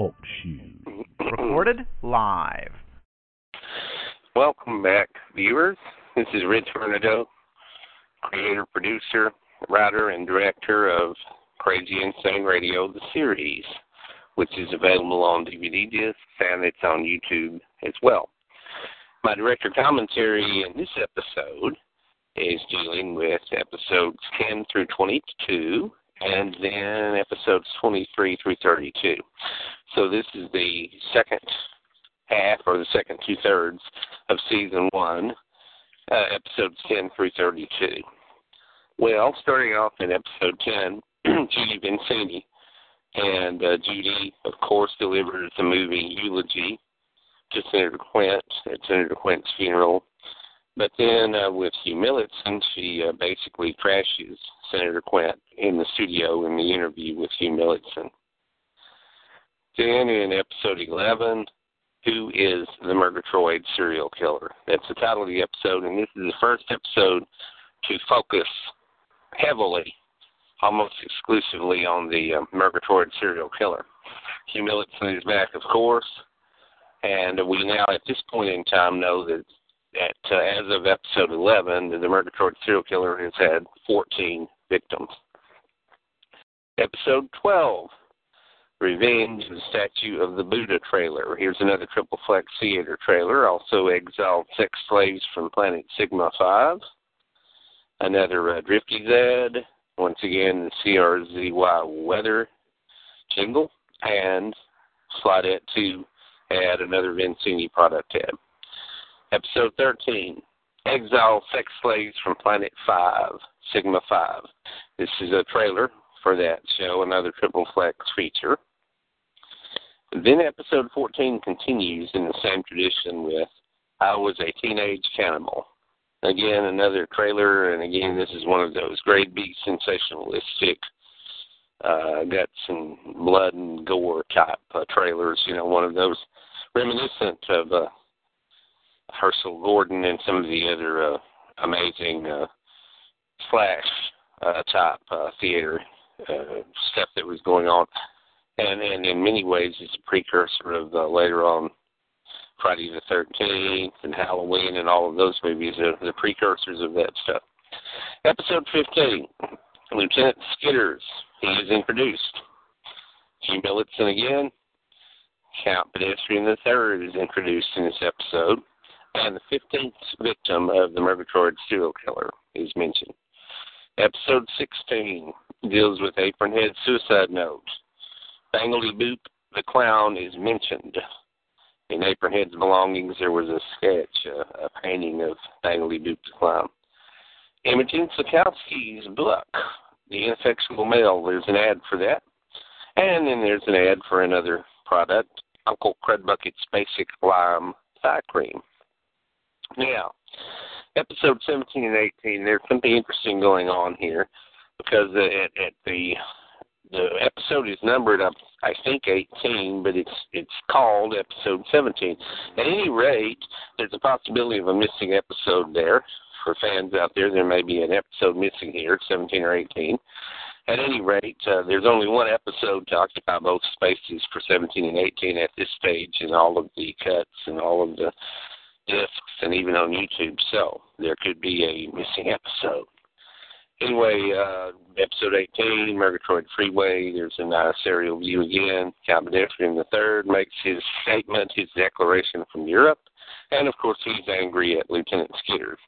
Talk shoe. Recorded live. Welcome back, viewers. This is Rich Bernardo, creator, producer, writer, and director of Crazy Insane Radio, the series, which is available on DVD discs and it's on YouTube as well. My director commentary in this episode is dealing with episodes 10 through 22 and then episodes 23 through 32. So this is the second half or the second two thirds of season one, uh, episodes 10 through 32. Well, starting off in episode 10, Judy Vincini. And uh, Judy, of course, delivers the movie eulogy to Senator Quint at Senator Quint's funeral. But then uh, with Hugh Millitson, she uh, basically trashes Senator Quint in the studio in the interview with Hugh Millitson. Then in episode 11, Who is the Murgatroyd Serial Killer? That's the title of the episode, and this is the first episode to focus heavily, almost exclusively, on the uh, Murgatroyd serial killer. Hugh Millitson is back, of course, and we now, at this point in time, know that at, uh, as of episode 11, the Murgatroyd serial killer has had 14 victims. Episode 12, Revenge, the Statue of the Buddha trailer. Here's another Triple Flex Theater trailer. Also, Exiled Sex Slaves from Planet Sigma 5 another uh, Drifty Z, once again the CRZY weather jingle, and slide it to add another Vincini product ad. Episode 13, Exile Sex Slaves from Planet 5, Sigma 5. This is a trailer for that show, another Triple Flex feature. Then episode 14 continues in the same tradition with I Was a Teenage Cannibal. Again, another trailer, and again, this is one of those grade B sensationalistic uh, guts and blood and gore type uh, trailers. You know, one of those reminiscent of uh, Herschell Gordon and some of the other uh, amazing uh, slash uh, type uh, theater uh, stuff that was going on, and and in many ways, it's a precursor of uh, later on Friday the Thirteenth and Halloween and all of those movies are the precursors of that stuff. Episode fifteen, Lieutenant Skitters. He is introduced. Hugh Millitson again. Count Pedestrian the Third is introduced in this episode, and the fifteenth victim of the Murgatroyd serial killer is mentioned. Episode sixteen deals with Apronhead suicide note. Bangledy Boop the clown is mentioned in Apronhead's belongings, there was a sketch, uh, a painting of Bangledy Boop the Clown. Imogen Sakowski's book, The Ineffectual Male, there's an ad for that. And then there's an ad for another product, Uncle Crudbucket's Basic Lime Thigh Cream. Now, episode 17 and 18, there's something interesting going on here because at, at the the episode is numbered up I think 18, but it's it's called episode 17. At any rate, there's a possibility of a missing episode there. For fans out there, there may be an episode missing here, 17 or 18. At any rate, uh, there's only one episode to occupy both spaces for 17 and 18 at this stage in all of the cuts and all of the discs and even on YouTube. So there could be a missing episode. Anyway, uh, episode 18, Murgatroyd Freeway, there's a nice aerial view again. Captain the third makes his statement, his declaration from Europe, and of course he's angry at Lieutenant Skitters.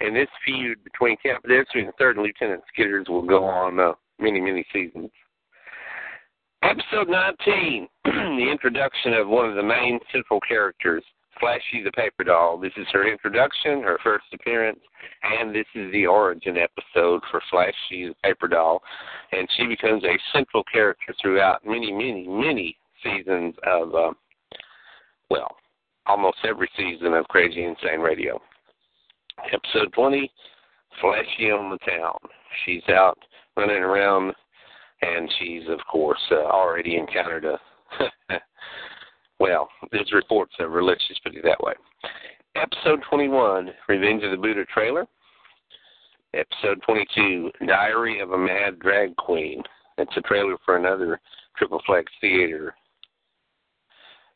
And this feud between Captain the third and Lieutenant Skitters will go on uh, many, many seasons. Episode 19, the introduction of one of the main central characters, Flashy the Paper Doll. This is her introduction, her first appearance, and this is the origin episode for Flashy the Paper Doll. And she becomes a central character throughout many, many, many seasons of, uh, well, almost every season of Crazy Insane Radio. Episode 20, Flashy on the Town. She's out running around, and she's, of course, uh, already encountered a. well, there's reports of her, let's put it that way. Episode 21, Revenge of the Buddha trailer. Episode 22, Diary of a Mad Drag Queen. That's a trailer for another Triple Flex Theater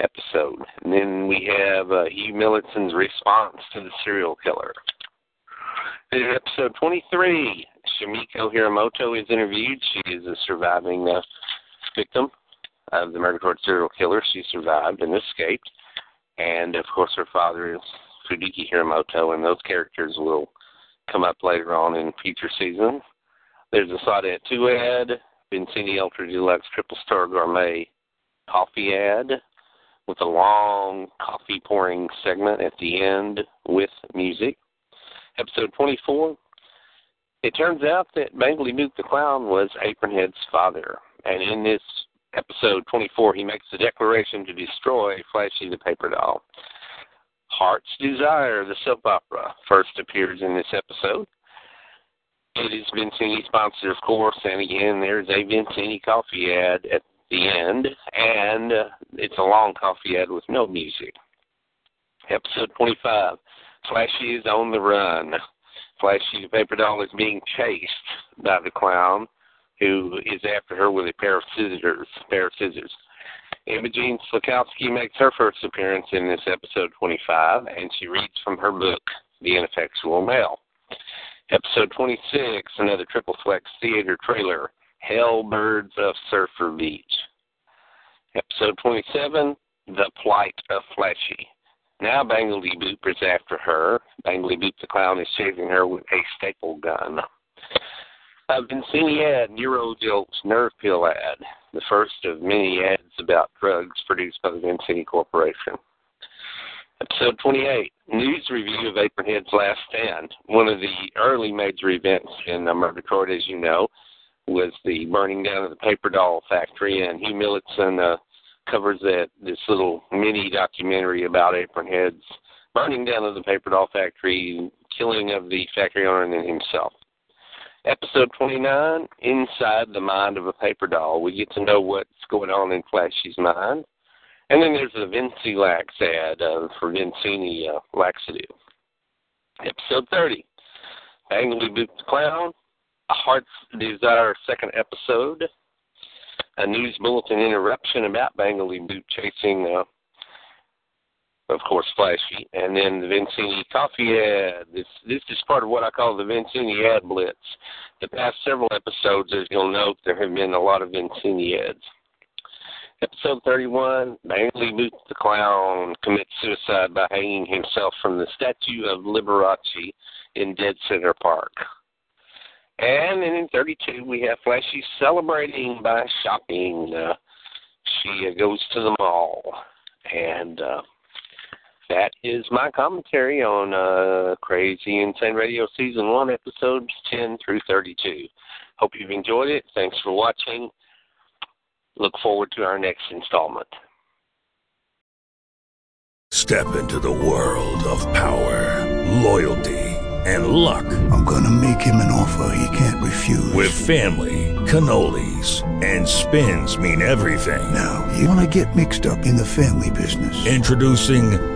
episode. And then we have uh, Hugh Millicent's response to the serial killer. In episode 23, Shimiko Hiramoto is interviewed. She is a surviving uh, victim of the Murgatroyd serial killer. She survived and escaped. And of course, her father is Fudiki Hiramoto, and those characters will come up later on in future seasons. There's a Saudette 2 ad, Vincini Ultra Deluxe Triple Star Gourmet coffee ad with a long coffee pouring segment at the end with music. Episode 24. It turns out that Bangley Boop the Clown was Apronhead's father, and in this episode 24, he makes the declaration to destroy Flashy the Paper Doll. Heart's Desire, the soap opera, first appears in this episode. It is Vincini sponsored, of course, and again, there's a Vincini coffee ad at the end, and uh, it's a long coffee ad with no music. Episode 25, Flashy is on the run. Flashy the paper doll is being chased by the clown, who is after her with a pair of scissors. Pair of scissors. Imogene Slakowski makes her first appearance in this episode 25, and she reads from her book, The Ineffectual Male. Episode 26, another Triple Flex Theater trailer, Hellbirds of Surfer Beach. Episode 27, The Plight of Flashy. Now Bangley Boop is after her. Bangley Boop the Clown is chasing her with a staple gun. A Vincini ad, Neurojolt's nerve pill ad, the first of many ads about drugs produced by the Vincini Corporation. Episode 28, news review of Apronhead's Last Stand. One of the early major events in uh, Murgatroyd, as you know, was the burning down of the paper doll factory, and Hugh Millicent uh, covers that this little mini documentary about Apronhead's burning down of the paper doll factory, killing of the factory owner and himself. Episode 29, Inside the Mind of a Paper Doll. We get to know what's going on in Flashy's mind. And then there's a Vincilax ad uh, for Vincini uh, laxative. Episode 30, Bangley Boop the Clown, A Heart's Desire second episode a news bulletin interruption about Bangley Boop chasing, uh, of course, Flashy, and then the Vincini coffee ad. This this is part of what I call the Vincini ad blitz. The past several episodes, as you'll note, there have been a lot of Vincini ads. Episode 31, Bangley Boop the Clown commits suicide by hanging himself from the statue of Liberace in Dead Center Park. And then in 32, we have Flashy celebrating by shopping. Uh, she uh, goes to the mall. And uh, that is my commentary on uh, Crazy Insane Radio Season 1, episodes 10 through 32. Hope you've enjoyed it. Thanks for watching. Look forward to our next installment. Step into the world of power, loyalty and luck. I'm gonna make him an offer he can't refuse. With family, cannolis, and spins mean everything. Now, you wanna get mixed up in the family business. Introducing